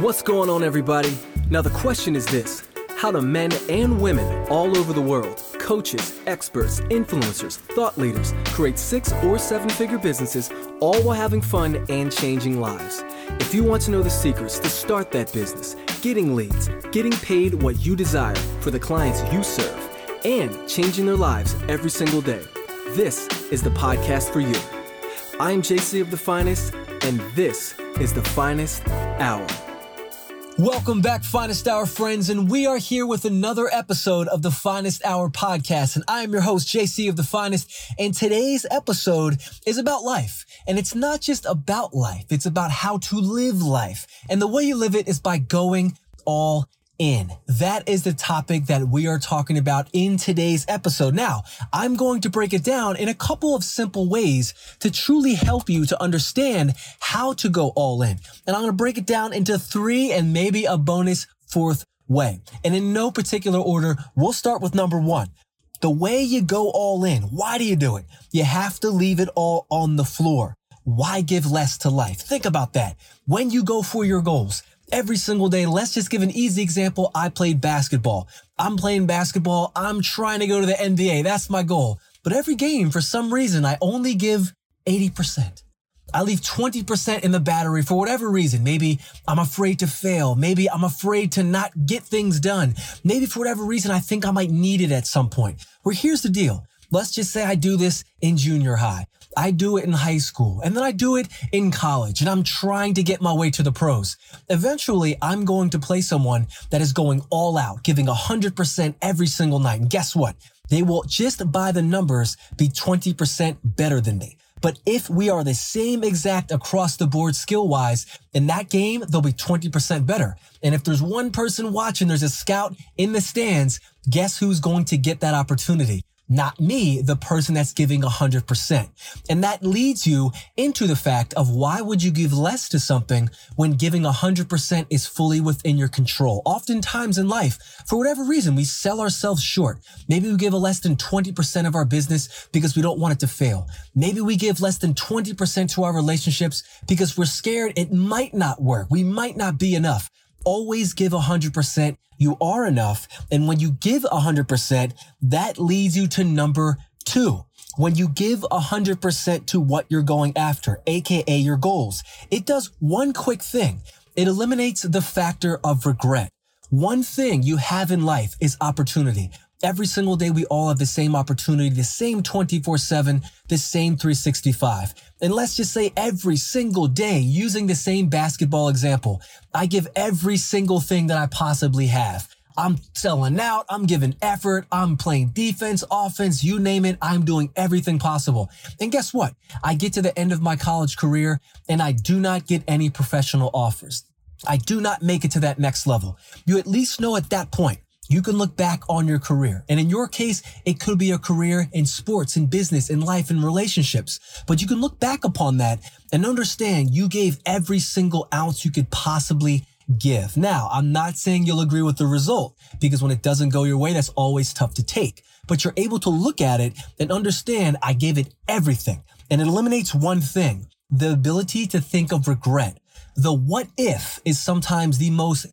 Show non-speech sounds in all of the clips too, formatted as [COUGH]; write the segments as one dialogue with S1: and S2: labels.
S1: What's going on, everybody? Now, the question is this How do men and women all over the world, coaches, experts, influencers, thought leaders, create six or seven figure businesses, all while having fun and changing lives? If you want to know the secrets to start that business, getting leads, getting paid what you desire for the clients you serve, and changing their lives every single day, this is the podcast for you. I'm JC of The Finest, and this is The Finest Hour. Welcome back, Finest Hour friends, and we are here with another episode of the Finest Hour podcast. And I am your host, JC of the Finest. And today's episode is about life. And it's not just about life, it's about how to live life. And the way you live it is by going all in. That is the topic that we are talking about in today's episode. Now, I'm going to break it down in a couple of simple ways to truly help you to understand how to go all in. And I'm going to break it down into three and maybe a bonus fourth way. And in no particular order, we'll start with number one. The way you go all in. Why do you do it? You have to leave it all on the floor. Why give less to life? Think about that. When you go for your goals, every single day. Let's just give an easy example. I played basketball. I'm playing basketball. I'm trying to go to the NBA. That's my goal. But every game, for some reason, I only give 80%. I leave 20% in the battery for whatever reason. Maybe I'm afraid to fail. Maybe I'm afraid to not get things done. Maybe for whatever reason, I think I might need it at some point. Where here's the deal. Let's just say I do this in junior high. I do it in high school and then I do it in college and I'm trying to get my way to the pros. Eventually, I'm going to play someone that is going all out, giving 100% every single night. And guess what? They will just by the numbers be 20% better than me. But if we are the same exact across the board skill wise, in that game, they'll be 20% better. And if there's one person watching, there's a scout in the stands, guess who's going to get that opportunity? Not me, the person that's giving 100%. And that leads you into the fact of why would you give less to something when giving 100% is fully within your control? Oftentimes in life, for whatever reason, we sell ourselves short. Maybe we give a less than 20% of our business because we don't want it to fail. Maybe we give less than 20% to our relationships because we're scared it might not work. We might not be enough always give 100%. You are enough. And when you give 100%, that leads you to number two. When you give 100% to what you're going after, aka your goals, it does one quick thing. It eliminates the factor of regret. One thing you have in life is opportunity. Every single day, we all have the same opportunity, the same 24 7, the same 365. And let's just say every single day, using the same basketball example, I give every single thing that I possibly have. I'm selling out. I'm giving effort. I'm playing defense, offense, you name it. I'm doing everything possible. And guess what? I get to the end of my college career and I do not get any professional offers. I do not make it to that next level. You at least know at that point you can look back on your career. And in your case, it could be a career in sports, in business, in life, in relationships. But you can look back upon that and understand you gave every single ounce you could possibly give. Now, I'm not saying you'll agree with the result because when it doesn't go your way, that's always tough to take. But you're able to look at it and understand I gave it everything. And it eliminates one thing, the ability to think of regret. The what if is sometimes the most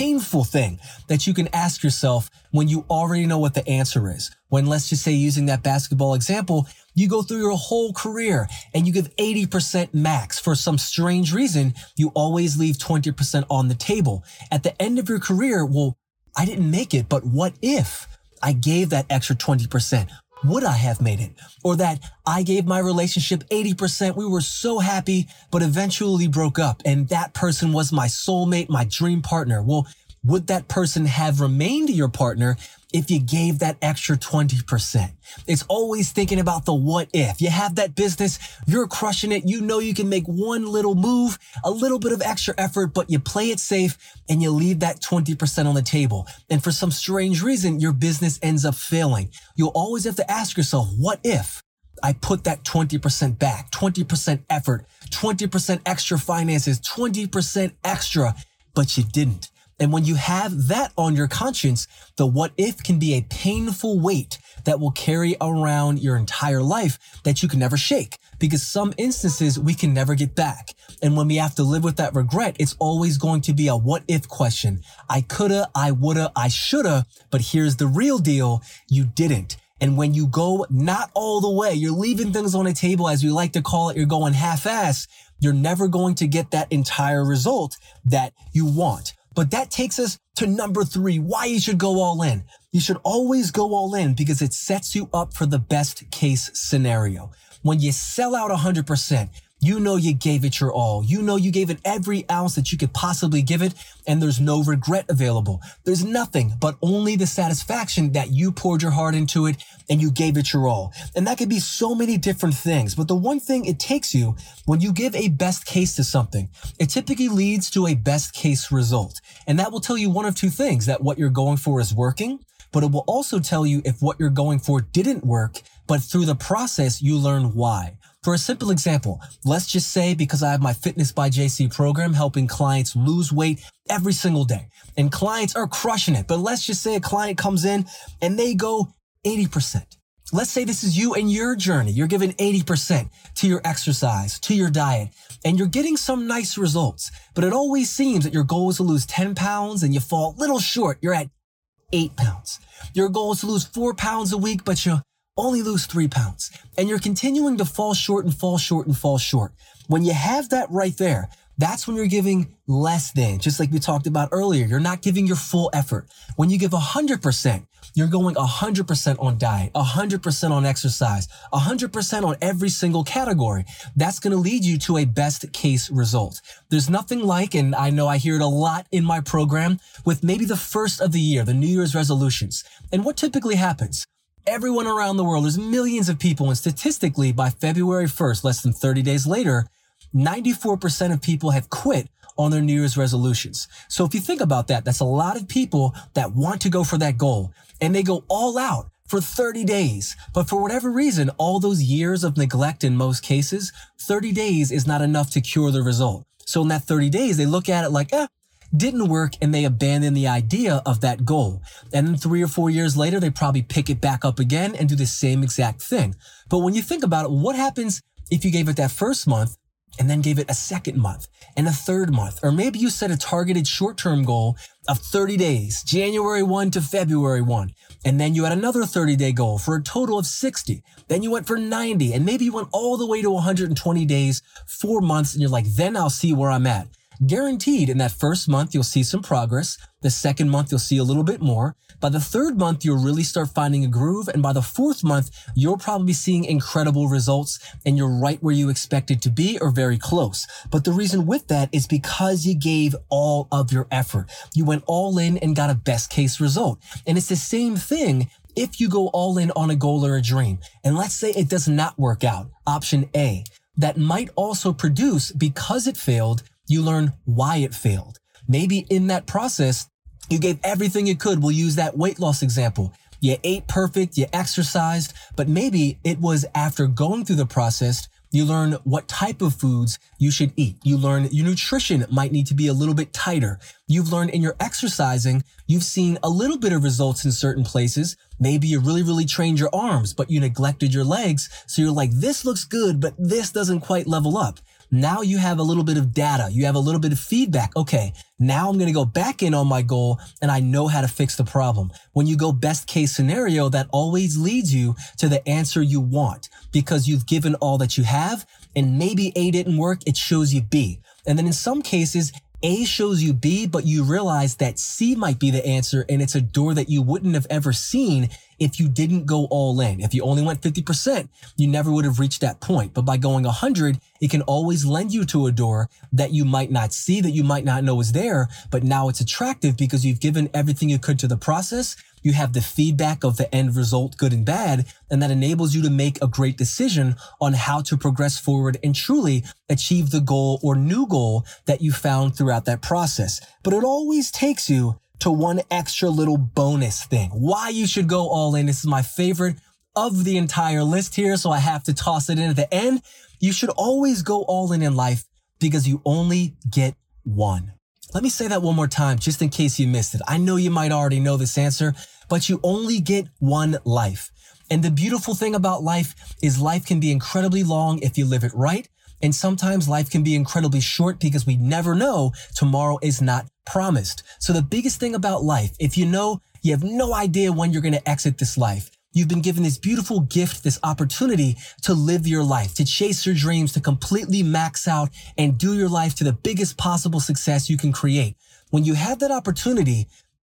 S1: painful thing that you can ask yourself when you already know what the answer is. When let's just say using that basketball example, you go through your whole career and you give 80% max for some strange reason, you always leave 20% on the table. At the end of your career, well, I didn't make it, but what if I gave that extra 20%? Would I have made it? Or that I gave my relationship 80%. We were so happy, but eventually broke up. And that person was my soulmate, my dream partner. Well, would that person have remained your partner if you gave that extra 20%. It's always thinking about the what if. You have that business, you're crushing it. You know you can make one little move, a little bit of extra effort, but you play it safe and you leave that 20% on the table. And for some strange reason, your business ends up failing. You'll always have to ask yourself, what if? I put that 20% back, 20% effort, 20% extra finances, 20% extra, but you didn't. And when you have that on your conscience, the what if can be a painful weight that will carry around your entire life that you can never shake because some instances we can never get back. And when we have to live with that regret, it's always going to be a what if question. I coulda, I woulda, I shoulda, but here's the real deal. You didn't. And when you go not all the way, you're leaving things on the table, as we like to call it, you're going half ass, you're never going to get that entire result that you want. But that takes us to number three, why you should go all in. You should always go all in because it sets you up for the best case scenario. When you sell out 100%, you know you gave it your all. You know you gave it every ounce that you could possibly give it, and there's no regret available. There's nothing but only the satisfaction that you poured your heart into it and you gave it your all. And that could be so many different things. But the one thing it takes you when you give a best case to something, it typically leads to a best case result. And that will tell you one of two things that what you're going for is working, but it will also tell you if what you're going for didn't work, but through the process, you learn why. For a simple example, let's just say because I have my Fitness by JC program helping clients lose weight every single day and clients are crushing it. But let's just say a client comes in and they go 80%. Let's say this is you and your journey. You're giving 80% to your exercise, to your diet, and you're getting some nice results. But it always seems that your goal is to lose 10 pounds and you fall a little short. You're at eight pounds. Your goal is to lose four pounds a week, but you only lose three pounds. And you're continuing to fall short and fall short and fall short. When you have that right there, that's when you're giving less than, just like we talked about earlier. You're not giving your full effort. When you give 100%, you're going 100% on diet, 100% on exercise, 100% on every single category. That's going to lead you to a best case result. There's nothing like, and I know I hear it a lot in my program with maybe the first of the year, the New Year's resolutions. And what typically happens? Everyone around the world. There's millions of people. And statistically, by February 1st, less than 30 days later, 94% of people have quit on their New Year's resolutions. So if you think about that, that's a lot of people that want to go for that goal and they go all out for 30 days. But for whatever reason, all those years of neglect in most cases, 30 days is not enough to cure the result. So in that 30 days, they look at it like, eh, didn't work and they abandon the idea of that goal. And then three or four years later, they probably pick it back up again and do the same exact thing. But when you think about it, what happens if you gave it that first month and then gave it a second month and a third month? Or maybe you set a targeted short-term goal of 30 days, January 1 to February 1. And then you had another 30 day goal for a total of 60. Then you went for 90 and maybe you went all the way to 120 days, four months. And you're like, then I'll see where I'm at. Guaranteed in that first month, you'll see some progress. The second month, you'll see a little bit more. By the third month, you'll really start finding a groove. And by the fourth month, you're probably be seeing incredible results and you're right where you expected to be or very close. But the reason with that is because you gave all of your effort. You went all in and got a best case result. And it's the same thing if you go all in on a goal or a dream. And let's say it does not work out. Option A. That might also produce because it failed you learn why it failed. Maybe in that process, you gave everything you could. We'll use that weight loss example. You ate perfect, you exercised, but maybe it was after going through the process, you learn what type of foods you should eat. You learn your nutrition might need to be a little bit tighter. You've learned in your exercising, you've seen a little bit of results in certain places. Maybe you really, really trained your arms, but you neglected your legs. So you're like, this looks good, but this doesn't quite level up. Now you have a little bit of data. You have a little bit of feedback. Okay. Now I'm going to go back in on my goal and I know how to fix the problem. When you go best case scenario, that always leads you to the answer you want because you've given all that you have and maybe A didn't work. It shows you B. And then in some cases, a shows you B, but you realize that C might be the answer and it's a door that you wouldn't have ever seen if you didn't go all in. If you only went 50%, you never would have reached that point. But by going 100, it can always lend you to a door that you might not see, that you might not know is there, but now it's attractive because you've given everything you could to the process. You have the feedback of the end result, good and bad, and that enables you to make a great decision on how to progress forward and truly achieve the goal or new goal that you found throughout that process. But it always takes you to one extra little bonus thing. Why you should go all in. This is my favorite of the entire list here. So I have to toss it in at the end. You should always go all in in life because you only get one. Let me say that one more time, just in case you missed it. I know you might already know this answer, but you only get one life. And the beautiful thing about life is life can be incredibly long if you live it right. And sometimes life can be incredibly short because we never know tomorrow is not promised. So the biggest thing about life, if you know you have no idea when you're going to exit this life, You've been given this beautiful gift, this opportunity to live your life, to chase your dreams, to completely max out and do your life to the biggest possible success you can create. When you have that opportunity,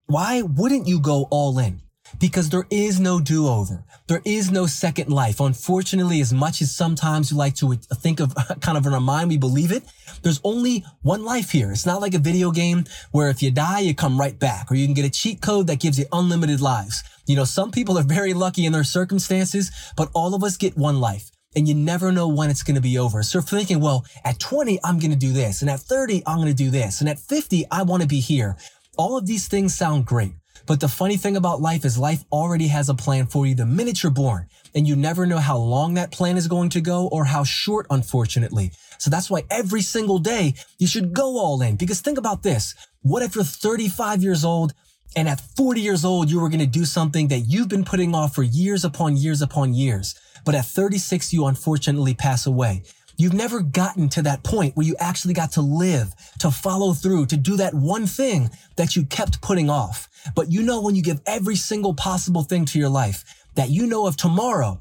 S1: why wouldn't you go all in? Because there is no do-over. There is no second life. Unfortunately, as much as sometimes we like to think of [LAUGHS] kind of in our mind, we believe it. There's only one life here. It's not like a video game where if you die, you come right back or you can get a cheat code that gives you unlimited lives. You know, some people are very lucky in their circumstances, but all of us get one life and you never know when it's going to be over. So thinking, well, at 20, I'm going to do this. And at 30, I'm going to do this. And at 50, I want to be here. All of these things sound great. But the funny thing about life is life already has a plan for you the minute you're born. And you never know how long that plan is going to go or how short, unfortunately. So that's why every single day you should go all in. Because think about this. What if you're 35 years old and at 40 years old, you were going to do something that you've been putting off for years upon years upon years. But at 36, you unfortunately pass away. You've never gotten to that point where you actually got to live, to follow through, to do that one thing that you kept putting off. But you know, when you give every single possible thing to your life that you know of tomorrow,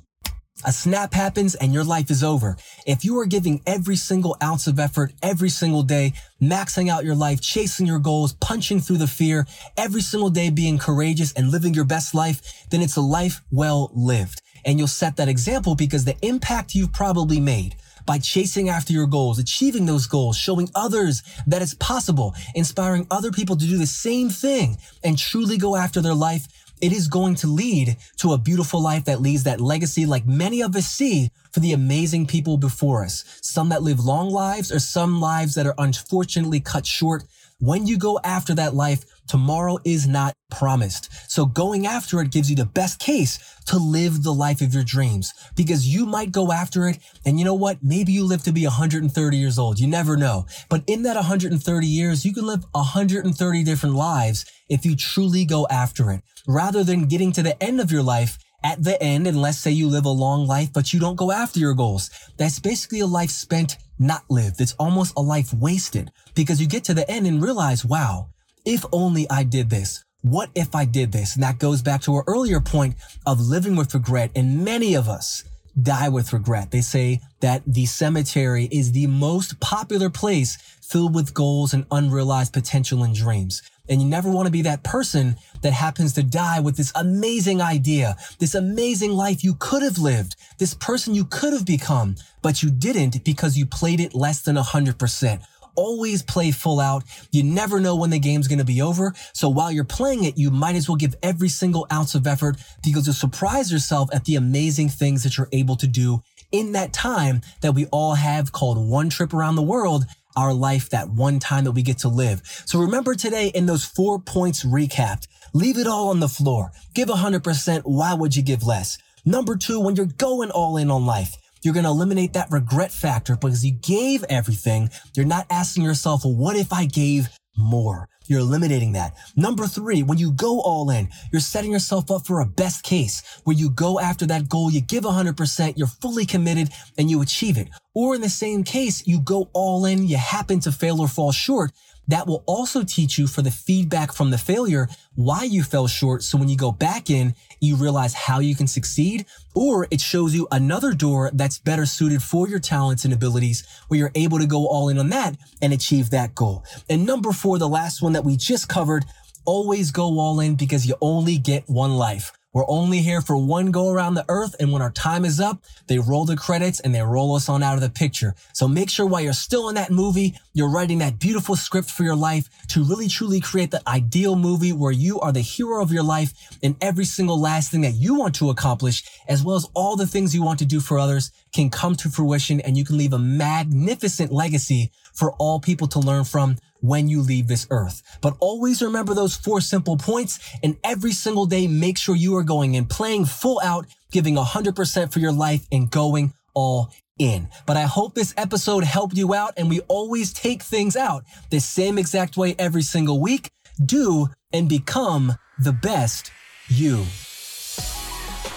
S1: a snap happens and your life is over. If you are giving every single ounce of effort every single day, maxing out your life, chasing your goals, punching through the fear, every single day being courageous and living your best life, then it's a life well lived. And you'll set that example because the impact you've probably made by chasing after your goals, achieving those goals, showing others that it's possible, inspiring other people to do the same thing and truly go after their life, it is going to lead to a beautiful life that leaves that legacy like many of us see for the amazing people before us. Some that live long lives or some lives that are unfortunately cut short. When you go after that life, Tomorrow is not promised. So going after it gives you the best case to live the life of your dreams because you might go after it. And you know what? Maybe you live to be 130 years old. You never know. But in that 130 years, you can live 130 different lives if you truly go after it rather than getting to the end of your life at the end, and let's say you live a long life, but you don't go after your goals. That's basically a life spent not lived. It's almost a life wasted because you get to the end and realize, wow, if only I did this. What if I did this? And that goes back to our earlier point of living with regret. And many of us die with regret. They say that the cemetery is the most popular place filled with goals and unrealized potential and dreams. And you never want to be that person that happens to die with this amazing idea, this amazing life you could have lived, this person you could have become, but you didn't because you played it less than 100% always play full out. You never know when the game's going to be over. So while you're playing it, you might as well give every single ounce of effort because you'll surprise yourself at the amazing things that you're able to do in that time that we all have called one trip around the world our life that one time that we get to live. So remember today in those four points recapped, leave it all on the floor. Give 100%. Why would you give less? Number two, when you're going all in on life, you're going to eliminate that regret factor because you gave everything. You're not asking yourself, well, what if I gave more? You're eliminating that. Number three, when you go all in, you're setting yourself up for a best case where you go after that goal, you give 100%, you're fully committed and you achieve it. Or in the same case, you go all in, you happen to fail or fall short, that will also teach you for the feedback from the failure why you fell short. So when you go back in, you realize how you can succeed, or it shows you another door that's better suited for your talents and abilities where you're able to go all in on that and achieve that goal. And number four, the last one that we just covered, always go all in because you only get one life. We're only here for one go around the earth. And when our time is up, they roll the credits and they roll us on out of the picture. So make sure while you're still in that movie, you're writing that beautiful script for your life to really truly create the ideal movie where you are the hero of your life and every single last thing that you want to accomplish, as well as all the things you want to do for others can come to fruition and you can leave a magnificent legacy for all people to learn from when you leave this earth. But always remember those four simple points and every single day make sure you are going and playing full out, giving 100% for your life and going all in. But I hope this episode helped you out and we always take things out the same exact way every single week. Do and become the best you.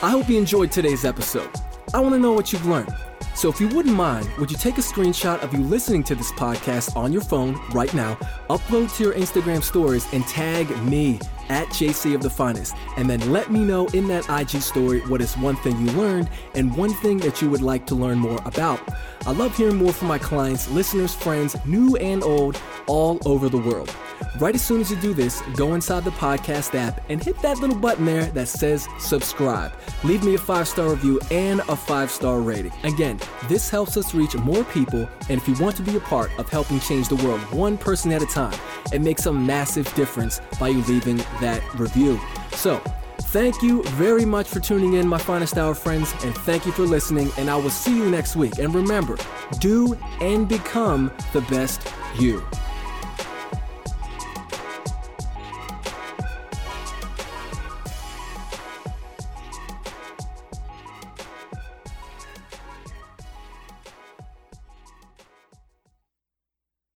S1: I hope you enjoyed today's episode. I want to know what you've learned. So if you wouldn't mind, would you take a screenshot of you listening to this podcast on your phone right now, upload to your Instagram stories, and tag me at JC of the Finest, and then let me know in that IG story what is one thing you learned and one thing that you would like to learn more about. I love hearing more from my clients, listeners, friends, new and old, all over the world. Right as soon as you do this, go inside the podcast app and hit that little button there that says subscribe. Leave me a five star review and a five star rating. Again, this helps us reach more people, and if you want to be a part of helping change the world one person at a time, it makes a massive difference by you leaving that review. So, Thank you very much for tuning in, my finest hour friends, and thank you for listening. And I will see you next week. And remember, do and become the best you.